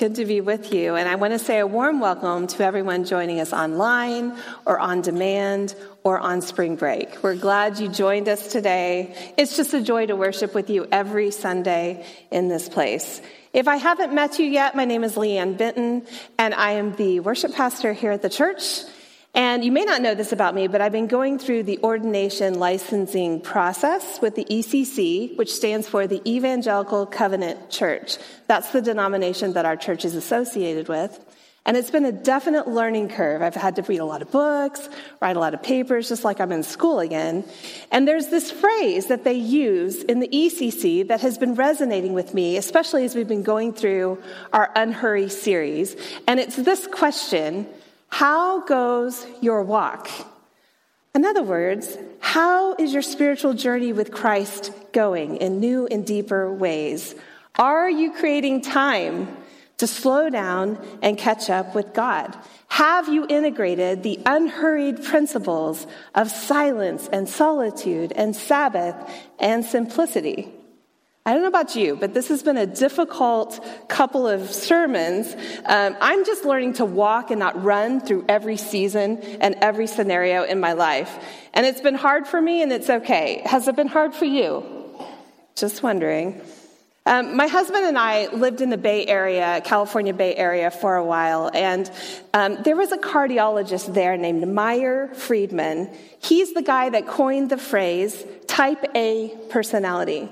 Good to be with you. And I want to say a warm welcome to everyone joining us online or on demand or on spring break. We're glad you joined us today. It's just a joy to worship with you every Sunday in this place. If I haven't met you yet, my name is Leanne Benton, and I am the worship pastor here at the church. And you may not know this about me, but I've been going through the ordination licensing process with the ECC, which stands for the Evangelical Covenant Church. That's the denomination that our church is associated with. And it's been a definite learning curve. I've had to read a lot of books, write a lot of papers, just like I'm in school again. And there's this phrase that they use in the ECC that has been resonating with me, especially as we've been going through our Unhurry series. And it's this question how goes your walk? In other words, how is your spiritual journey with Christ going in new and deeper ways? Are you creating time to slow down and catch up with God? Have you integrated the unhurried principles of silence and solitude and Sabbath and simplicity? I don't know about you, but this has been a difficult couple of sermons. Um, I'm just learning to walk and not run through every season and every scenario in my life. And it's been hard for me, and it's okay. Has it been hard for you? Just wondering. Um, my husband and I lived in the Bay Area, California Bay Area, for a while, and um, there was a cardiologist there named Meyer Friedman. He's the guy that coined the phrase type A personality.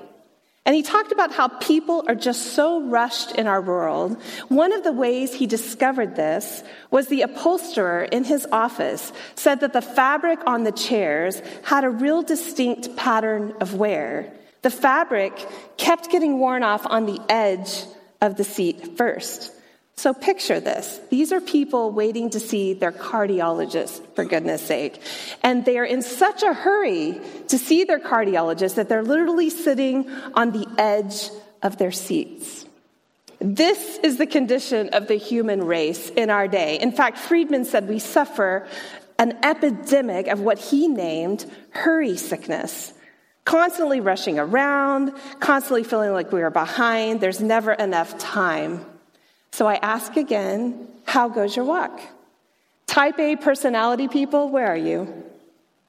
And he talked about how people are just so rushed in our world. One of the ways he discovered this was the upholsterer in his office said that the fabric on the chairs had a real distinct pattern of wear. The fabric kept getting worn off on the edge of the seat first. So picture this. These are people waiting to see their cardiologist, for goodness sake. And they are in such a hurry to see their cardiologist that they're literally sitting on the edge of their seats. This is the condition of the human race in our day. In fact, Friedman said we suffer an epidemic of what he named hurry sickness. Constantly rushing around, constantly feeling like we are behind, there's never enough time. So I ask again, how goes your walk? Type A personality people, where are you?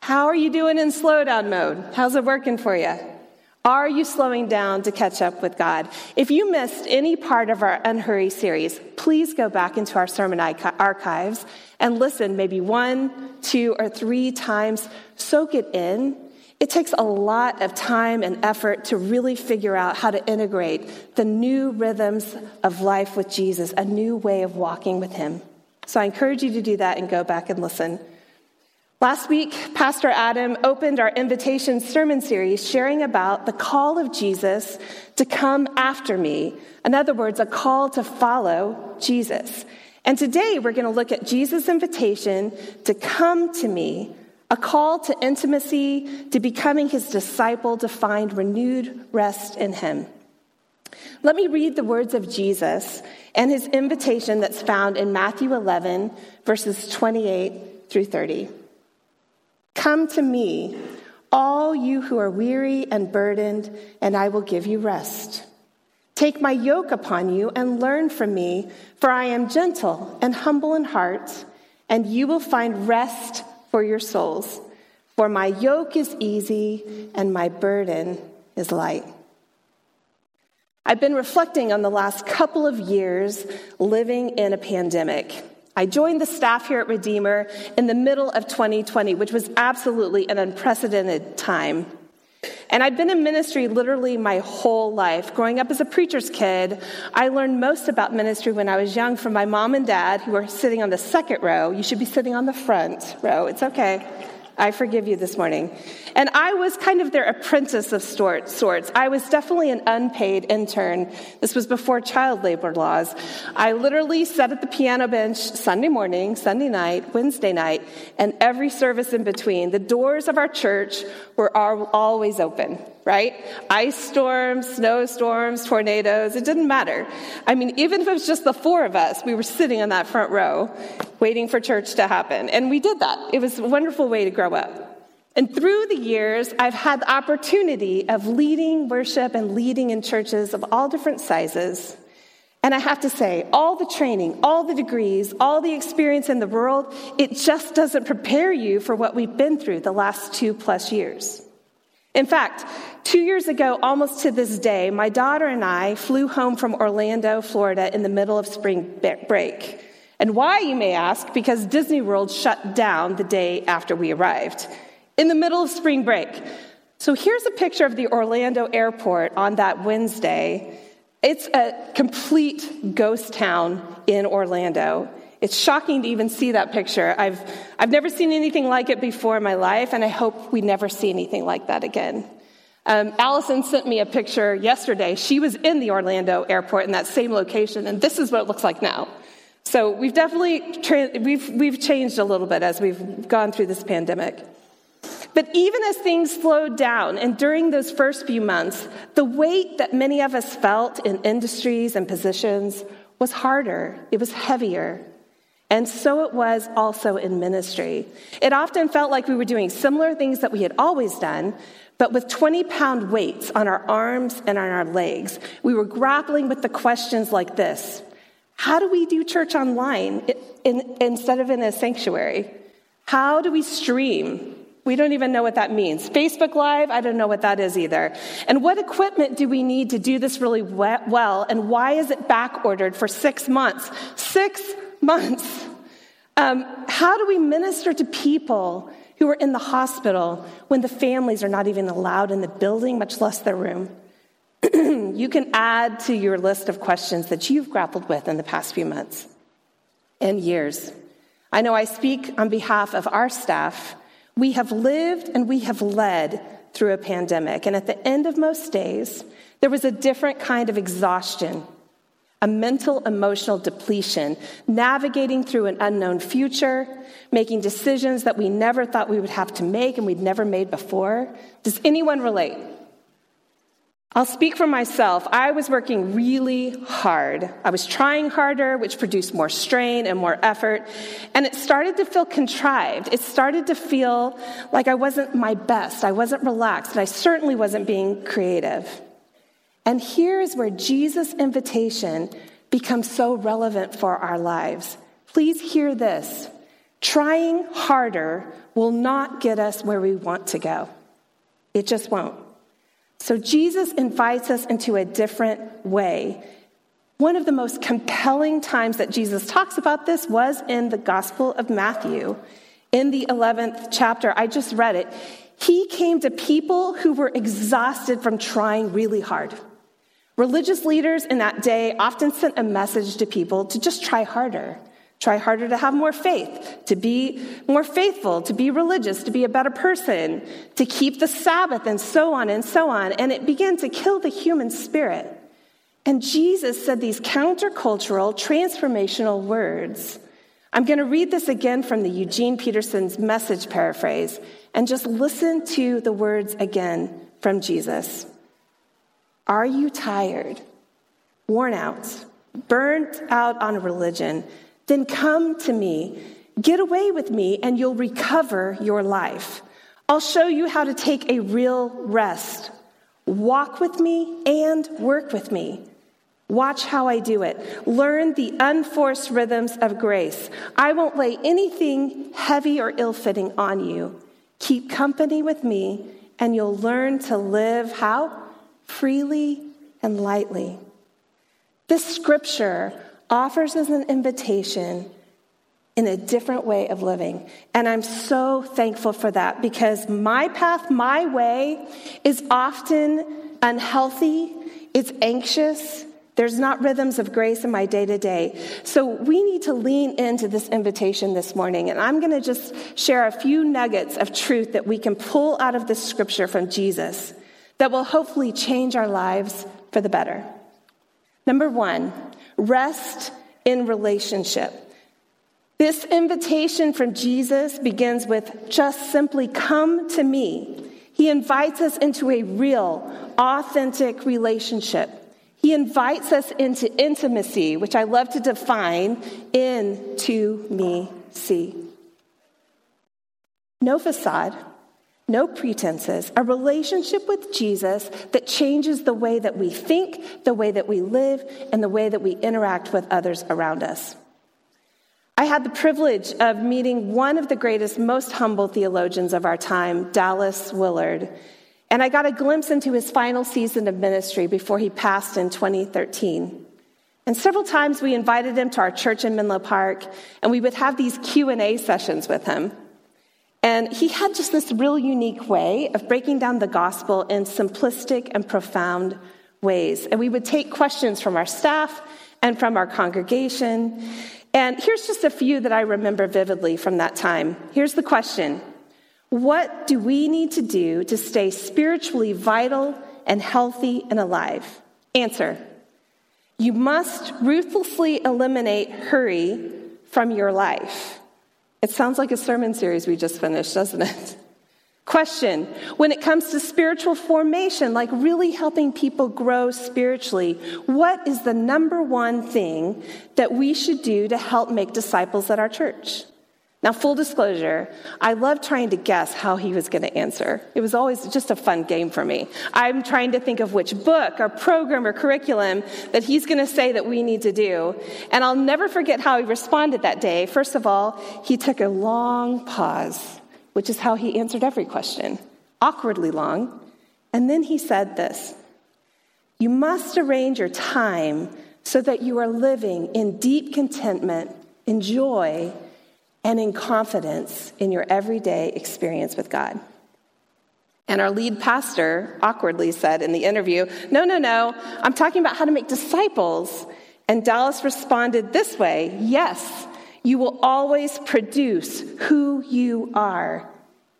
How are you doing in slowdown mode? How's it working for you? Are you slowing down to catch up with God? If you missed any part of our Unhurry series, please go back into our sermon archives and listen maybe one, two, or three times. Soak it in it takes a lot of time and effort to really figure out how to integrate the new rhythms of life with Jesus, a new way of walking with Him. So I encourage you to do that and go back and listen. Last week, Pastor Adam opened our invitation sermon series sharing about the call of Jesus to come after me. In other words, a call to follow Jesus. And today we're going to look at Jesus' invitation to come to me a call to intimacy, to becoming his disciple, to find renewed rest in him. Let me read the words of Jesus and his invitation that's found in Matthew 11, verses 28 through 30. Come to me, all you who are weary and burdened, and I will give you rest. Take my yoke upon you and learn from me, for I am gentle and humble in heart, and you will find rest for your souls. For my yoke is easy and my burden is light. I've been reflecting on the last couple of years living in a pandemic. I joined the staff here at Redeemer in the middle of 2020, which was absolutely an unprecedented time. And I'd been in ministry literally my whole life. Growing up as a preacher's kid, I learned most about ministry when I was young from my mom and dad, who were sitting on the second row. You should be sitting on the front row. It's okay. I forgive you this morning. And I was kind of their apprentice of sorts. I was definitely an unpaid intern. This was before child labor laws. I literally sat at the piano bench Sunday morning, Sunday night, Wednesday night, and every service in between. The doors of our church were always open, right? Ice storms, snowstorms, tornadoes, it didn't matter. I mean, even if it was just the four of us, we were sitting in that front row waiting for church to happen. And we did that. It was a wonderful way to grow up. And through the years, I've had the opportunity of leading worship and leading in churches of all different sizes. And I have to say, all the training, all the degrees, all the experience in the world, it just doesn't prepare you for what we've been through the last two plus years. In fact, two years ago, almost to this day, my daughter and I flew home from Orlando, Florida in the middle of spring break. And why, you may ask? Because Disney World shut down the day after we arrived in the middle of spring break. So here's a picture of the Orlando airport on that Wednesday. It's a complete ghost town in Orlando. It's shocking to even see that picture. I've, I've never seen anything like it before in my life, and I hope we never see anything like that again. Um, Allison sent me a picture yesterday. She was in the Orlando airport in that same location, and this is what it looks like now. So we've definitely tra- we've, we've changed a little bit as we've gone through this pandemic. But even as things slowed down, and during those first few months, the weight that many of us felt in industries and positions was harder, it was heavier. And so it was also in ministry. It often felt like we were doing similar things that we had always done, but with 20 pound weights on our arms and on our legs. We were grappling with the questions like this How do we do church online instead of in a sanctuary? How do we stream? We don't even know what that means. Facebook Live, I don't know what that is either. And what equipment do we need to do this really well? And why is it back ordered for six months? Six months. Um, how do we minister to people who are in the hospital when the families are not even allowed in the building, much less their room? you can add to your list of questions that you've grappled with in the past few months and years. I know I speak on behalf of our staff we have lived and we have led through a pandemic. And at the end of most days, there was a different kind of exhaustion, a mental emotional depletion, navigating through an unknown future, making decisions that we never thought we would have to make and we'd never made before. Does anyone relate? I'll speak for myself. I was working really hard. I was trying harder, which produced more strain and more effort. And it started to feel contrived. It started to feel like I wasn't my best. I wasn't relaxed. And I certainly wasn't being creative. And here is where Jesus' invitation becomes so relevant for our lives. Please hear this. Trying harder will not get us where we want to go. It just won't. So Jesus invites us into a different way. One of the most compelling times that Jesus talks about this was in the Gospel of Matthew. In the 11th chapter, I just read it. He came to people who were exhausted from trying really hard. Religious leaders in that day often sent a message to people to just try harder. Try harder to have more faith, to be more faithful, to be religious, to be a better person, to keep the Sabbath, and so on and so on. And it began to kill the human spirit. And Jesus said these countercultural, transformational words. I'm going to read this again from the Eugene Peterson's message paraphrase and just listen to the words again from Jesus. Are you tired, worn out, burnt out on religion? Then come to me, get away with me, and you'll recover your life. I'll show you how to take a real rest. Walk with me and work with me. Watch how I do it. Learn the unforced rhythms of grace. I won't lay anything heavy or ill fitting on you. Keep company with me, and you'll learn to live how? Freely and lightly. This scripture offers us an invitation in a different way of living. And I'm so thankful for that because my path, my way, is often unhealthy, it's anxious, There's not rhythms of grace in my day to day. So we need to lean into this invitation this morning. And I'm going to just share a few nuggets of truth that we can pull out of this scripture from Jesus that will hopefully change our lives for the better. Number one, rest in relationship. This invitation from Jesus begins with just simply come to me. He invites us into a real, authentic relationship. He invites us into intimacy, which I love to define in to me, see. No facade, no pretenses, a relationship with Jesus that changes the way that we think, the way that we live, and the way that we interact with others around us. I had the privilege of meeting one of the greatest, most humble theologians of our time, Dallas Willard. And I got a glimpse into his final season of ministry before he passed in 2013. And several times we invited him to our church in Menlo Park, and we would have these Q&A sessions with him. And he had just this real unique way of breaking down the gospel in simplistic and profound ways. And we would take questions from our staff and from our congregation. And here's just a few that I remember vividly from that time. Here's the question what do we need to do to stay spiritually vital and healthy and alive? Answer You must ruthlessly eliminate hurry from your life. It sounds like a sermon series we just finished, doesn't it? Question When it comes to spiritual formation, like really helping people grow spiritually, what is the number one thing that we should do to help make disciples at our church? Now, full disclosure, I love trying to guess how he was going to answer. It was always just a fun game for me. I'm trying to think of which book or program or curriculum that he's going to say that we need to do. And I'll never forget how he responded that day. First of all, he took a long pause, which is how he answered every question, awkwardly long. And then he said this You must arrange your time so that you are living in deep contentment, in joy, and in confidence in your everyday experience with God. And our lead pastor awkwardly said in the interview, No, no, no, I'm talking about how to make disciples. And Dallas responded this way Yes, you will always produce who you are.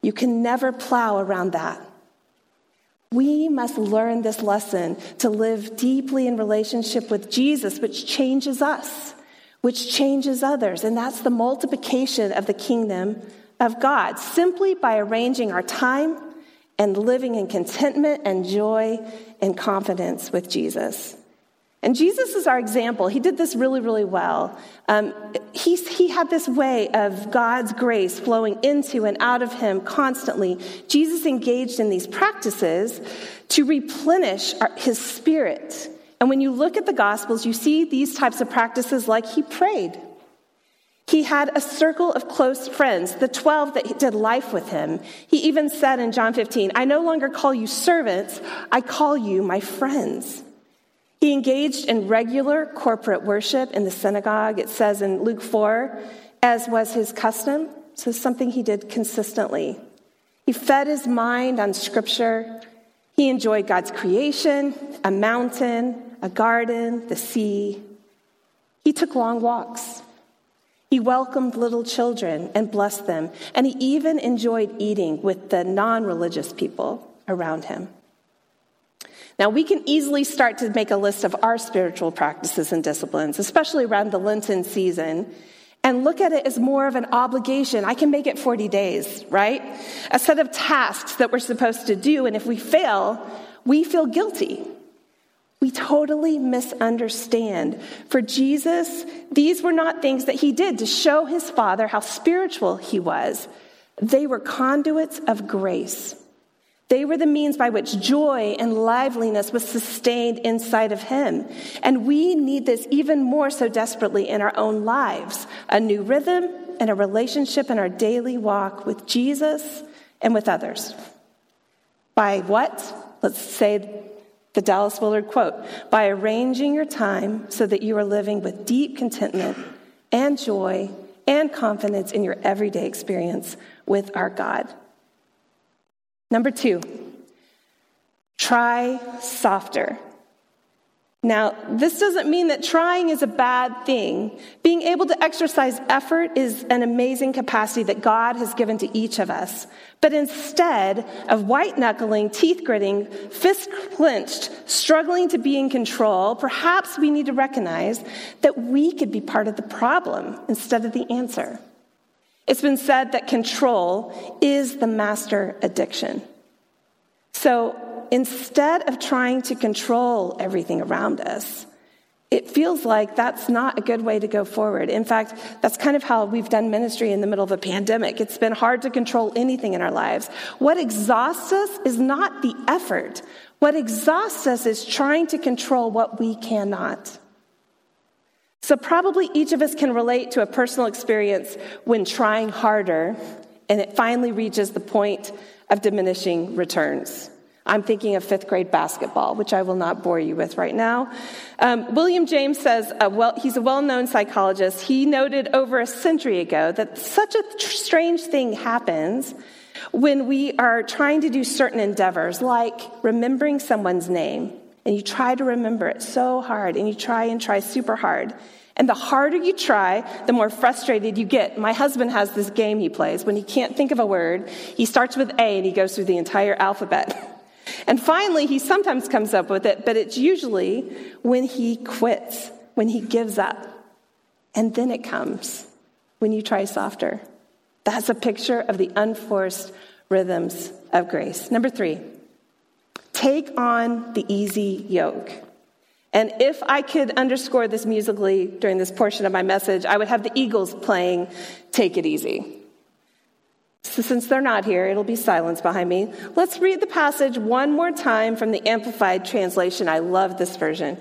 You can never plow around that. We must learn this lesson to live deeply in relationship with Jesus, which changes us which changes others. And that's the multiplication of the kingdom of God, simply by arranging our time and living in contentment and joy and confidence with Jesus. And Jesus is our example. He did this really, really well. Um, he had this way of God's grace flowing into and out of him constantly. Jesus engaged in these practices to replenish our, his spirit and when you look at the Gospels, you see these types of practices like he prayed. He had a circle of close friends, the 12 that did life with him. He even said in John 15, I no longer call you servants, I call you my friends. He engaged in regular corporate worship in the synagogue, it says in Luke 4, as was his custom. So, something he did consistently. He fed his mind on scripture. He enjoyed God's creation, a mountain, a garden, the sea. He took long walks. He welcomed little children and blessed them, and he even enjoyed eating with the non religious people around him. Now, we can easily start to make a list of our spiritual practices and disciplines, especially around the Lenten season, and look at it as more of an obligation. I can make it 40 days, right? A set of tasks that we're supposed to do, and if we fail, we feel guilty. We totally misunderstand. For Jesus, these were not things that he did to show his Father how spiritual he was. They were conduits of grace. They were the means by which joy and liveliness was sustained inside of him. And we need this even more so desperately in our own lives a new rhythm and a relationship in our daily walk with Jesus and with others. By what? Let's say the Dallas Willard quote by arranging your time so that you are living with deep contentment and joy and confidence in your everyday experience with our God. Number two, try softer. Now, this doesn't mean that trying is a bad thing. Being able to exercise effort is an amazing capacity that God has given to each of us. But instead of white knuckling, teeth gritting, fists clenched, struggling to be in control, perhaps we need to recognize that we could be part of the problem instead of the answer. It's been said that control is the master addiction. So instead of trying to control everything around us, it feels like that's not a good way to go forward. In fact, that's kind of how we've done ministry in the middle of a pandemic. It's been hard to control anything in our lives. What exhausts us is not the effort. What exhausts us is trying to control what we cannot. So, probably each of us can relate to a personal experience when trying harder and it finally reaches the point of diminishing returns. I'm thinking of fifth grade basketball, which I will not bore you with right now. Um, William James says, uh, well, he's a well known psychologist. He noted over a century ago that such a tr- strange thing happens when we are trying to do certain endeavors, like remembering someone's name, and you try to remember it so hard, and you try and try super hard. And the harder you try, the more frustrated you get. My husband has this game he plays. When he can't think of a word, he starts with A and he goes through the entire alphabet. And finally, he sometimes comes up with it, but it's usually when he quits, when he gives up. And then it comes when you try softer. That's a picture of the unforced rhythms of grace. Number three, take on the easy yoke. And if I could underscore this musically during this portion of my message, I would have the Eagles playing Take It Easy. So since they're not here, it'll be silence behind me. Let's read the passage one more time from the Amplified Translation. I love this version.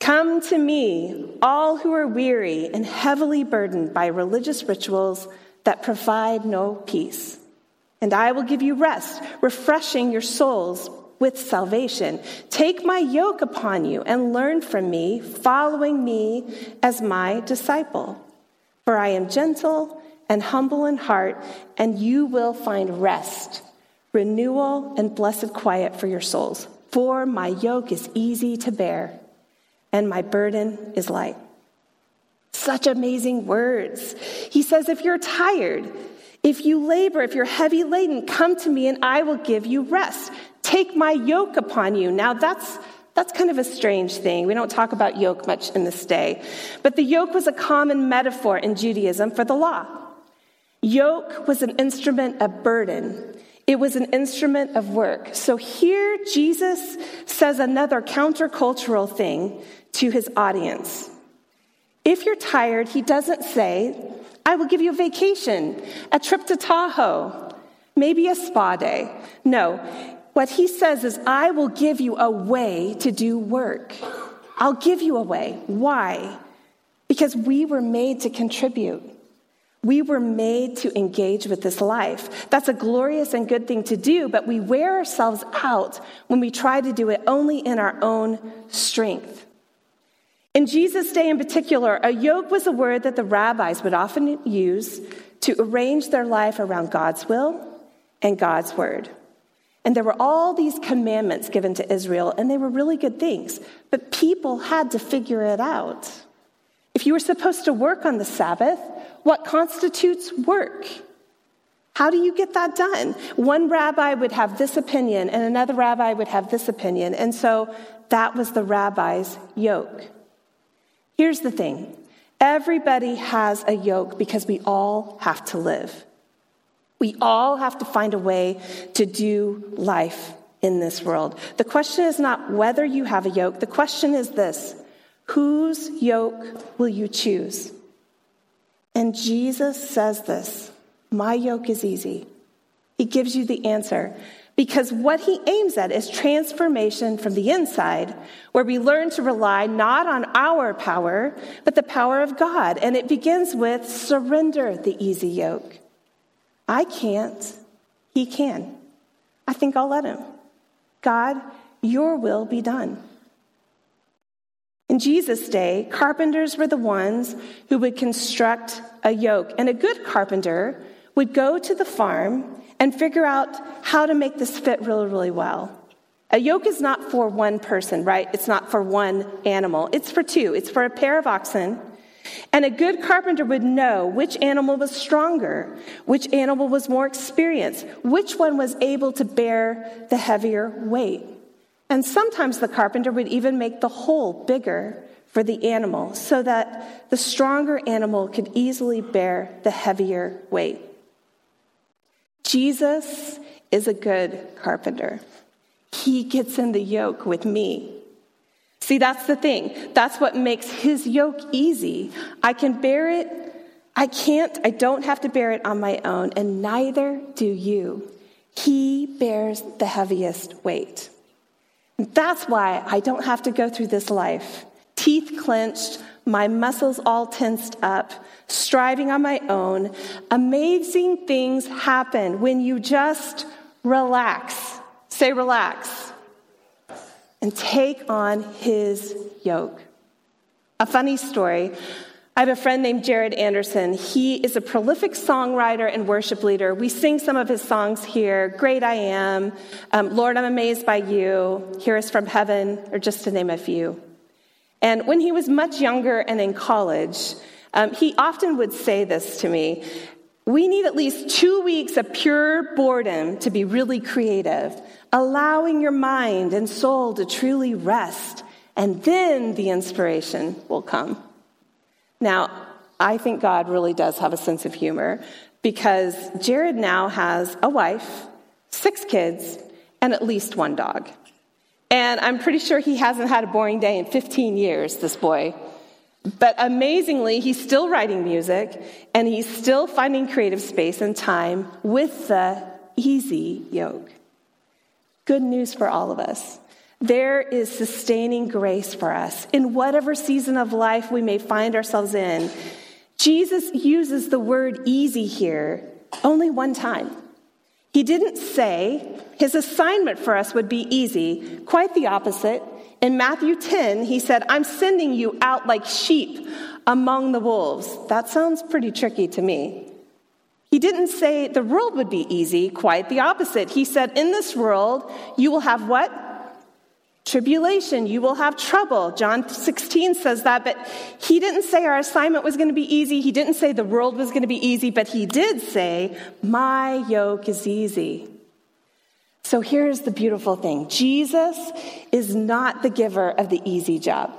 Come to me, all who are weary and heavily burdened by religious rituals that provide no peace, and I will give you rest, refreshing your souls with salvation. Take my yoke upon you and learn from me, following me as my disciple. For I am gentle and humble in heart, and you will find rest, renewal, and blessed quiet for your souls. For my yoke is easy to bear, and my burden is light. Such amazing words. He says, if you're tired, if you labor, if you're heavy laden, come to me and I will give you rest. Take my yoke upon you. Now that's that's kind of a strange thing. We don't talk about yoke much in this day. But the yoke was a common metaphor in Judaism for the law. Yoke was an instrument of burden. It was an instrument of work. So here Jesus says another countercultural thing to his audience. If you're tired, he doesn't say, I will give you a vacation, a trip to Tahoe, maybe a spa day. No, what he says is, I will give you a way to do work. I'll give you a way. Why? Because we were made to contribute. We were made to engage with this life. That's a glorious and good thing to do, but we wear ourselves out when we try to do it only in our own strength. In Jesus' day in particular, a yoke was a word that the rabbis would often use to arrange their life around God's will and God's word. And there were all these commandments given to Israel, and they were really good things, but people had to figure it out. If you were supposed to work on the Sabbath, what constitutes work? How do you get that done? One rabbi would have this opinion, and another rabbi would have this opinion. And so that was the rabbi's yoke. Here's the thing everybody has a yoke because we all have to live. We all have to find a way to do life in this world. The question is not whether you have a yoke, the question is this whose yoke will you choose? And Jesus says this My yoke is easy. He gives you the answer. Because what he aims at is transformation from the inside, where we learn to rely not on our power, but the power of God. And it begins with surrender the easy yoke. I can't. He can. I think I'll let him. God, your will be done. In Jesus' day, carpenters were the ones who would construct a yoke, and a good carpenter would go to the farm and figure out how to make this fit really, really well. A yoke is not for one person, right? It's not for one animal. It's for two. It's for a pair of oxen. And a good carpenter would know which animal was stronger, which animal was more experienced, which one was able to bear the heavier weight. And sometimes the carpenter would even make the hole bigger for the animal so that the stronger animal could easily bear the heavier weight. Jesus is a good carpenter. He gets in the yoke with me. See, that's the thing. That's what makes his yoke easy. I can bear it. I can't, I don't have to bear it on my own, and neither do you. He bears the heaviest weight. That's why I don't have to go through this life, teeth clenched, my muscles all tensed up, striving on my own. Amazing things happen when you just relax. Say, relax. And take on his yoke. A funny story. I have a friend named Jared Anderson. He is a prolific songwriter and worship leader. We sing some of his songs here Great I Am, um, Lord, I'm Amazed by You, Hear Us from Heaven, or just to name a few. And when he was much younger and in college, um, he often would say this to me We need at least two weeks of pure boredom to be really creative, allowing your mind and soul to truly rest, and then the inspiration will come. Now, I think God really does have a sense of humor because Jared now has a wife, six kids, and at least one dog. And I'm pretty sure he hasn't had a boring day in 15 years, this boy. But amazingly, he's still writing music and he's still finding creative space and time with the easy yoke. Good news for all of us. There is sustaining grace for us in whatever season of life we may find ourselves in. Jesus uses the word easy here only one time. He didn't say his assignment for us would be easy, quite the opposite. In Matthew 10, he said, I'm sending you out like sheep among the wolves. That sounds pretty tricky to me. He didn't say the world would be easy, quite the opposite. He said, In this world, you will have what? Tribulation, you will have trouble. John 16 says that, but he didn't say our assignment was going to be easy. He didn't say the world was going to be easy, but he did say, My yoke is easy. So here's the beautiful thing Jesus is not the giver of the easy job,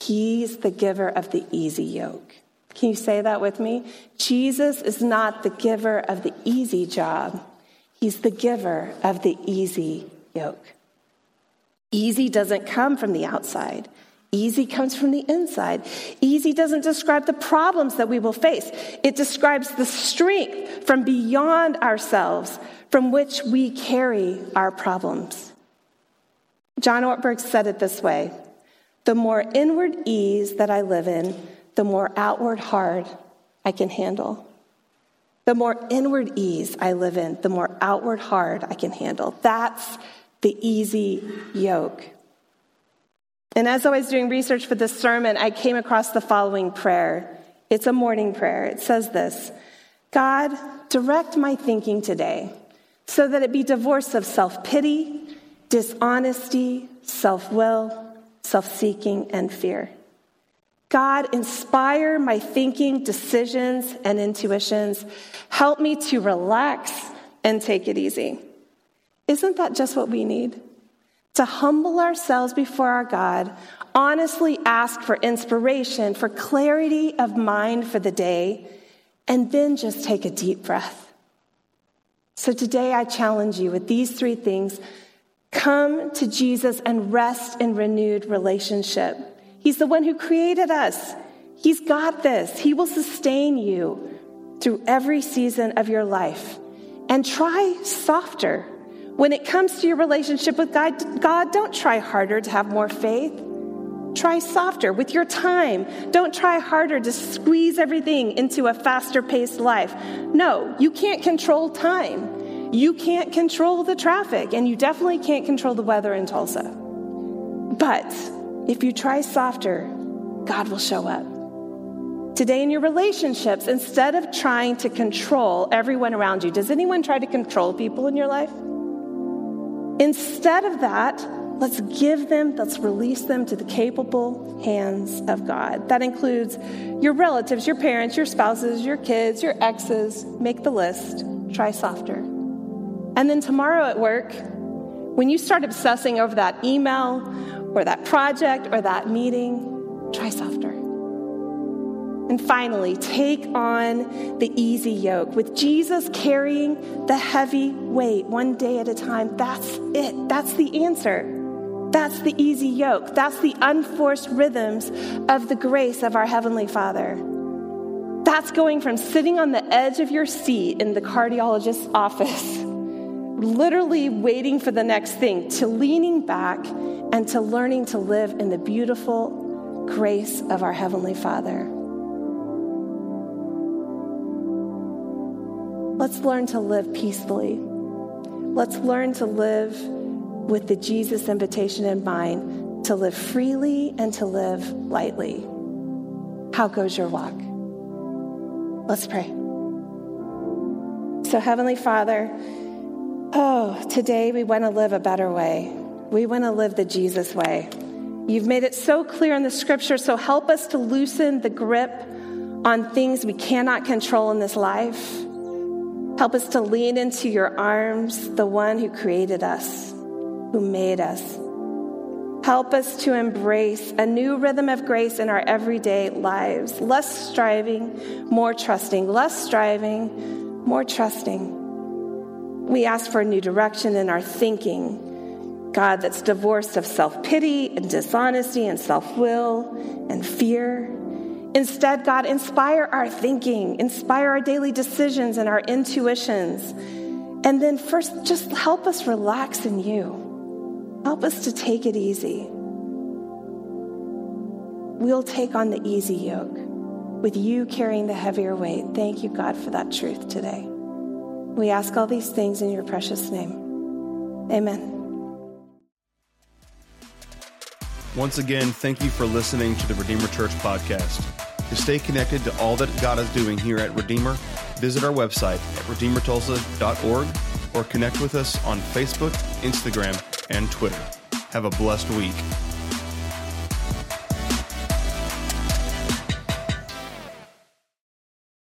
He's the giver of the easy yoke. Can you say that with me? Jesus is not the giver of the easy job, He's the giver of the easy yoke. Easy doesn't come from the outside. Easy comes from the inside. Easy doesn't describe the problems that we will face. It describes the strength from beyond ourselves from which we carry our problems. John Ortberg said it this way The more inward ease that I live in, the more outward hard I can handle. The more inward ease I live in, the more outward hard I can handle. That's the easy yoke. And as I was doing research for this sermon, I came across the following prayer. It's a morning prayer. It says this God, direct my thinking today so that it be divorced of self pity, dishonesty, self will, self seeking, and fear. God, inspire my thinking, decisions, and intuitions. Help me to relax and take it easy. Isn't that just what we need? To humble ourselves before our God, honestly ask for inspiration, for clarity of mind for the day, and then just take a deep breath. So today I challenge you with these three things come to Jesus and rest in renewed relationship. He's the one who created us. He's got this. He will sustain you through every season of your life. And try softer. When it comes to your relationship with God, God, don't try harder to have more faith. Try softer with your time. Don't try harder to squeeze everything into a faster paced life. No, you can't control time. You can't control the traffic, and you definitely can't control the weather in Tulsa. But if you try softer, God will show up. Today, in your relationships, instead of trying to control everyone around you, does anyone try to control people in your life? Instead of that, let's give them, let's release them to the capable hands of God. That includes your relatives, your parents, your spouses, your kids, your exes. Make the list. Try softer. And then tomorrow at work, when you start obsessing over that email or that project or that meeting, try softer. And finally, take on the easy yoke. With Jesus carrying the heavy weight one day at a time, that's it. That's the answer. That's the easy yoke. That's the unforced rhythms of the grace of our Heavenly Father. That's going from sitting on the edge of your seat in the cardiologist's office, literally waiting for the next thing, to leaning back and to learning to live in the beautiful grace of our Heavenly Father. Let's learn to live peacefully. Let's learn to live with the Jesus invitation in mind to live freely and to live lightly. How goes your walk? Let's pray. So, Heavenly Father, oh, today we want to live a better way. We want to live the Jesus way. You've made it so clear in the scripture, so help us to loosen the grip on things we cannot control in this life Help us to lean into your arms, the one who created us, who made us. Help us to embrace a new rhythm of grace in our everyday lives. Less striving, more trusting. Less striving, more trusting. We ask for a new direction in our thinking. God, that's divorced of self pity and dishonesty and self will and fear. Instead, God, inspire our thinking, inspire our daily decisions and our intuitions. And then, first, just help us relax in you. Help us to take it easy. We'll take on the easy yoke with you carrying the heavier weight. Thank you, God, for that truth today. We ask all these things in your precious name. Amen. Once again, thank you for listening to the Redeemer Church podcast. To stay connected to all that God is doing here at Redeemer, visit our website at redeemertulsa.org or connect with us on Facebook, Instagram, and Twitter. Have a blessed week.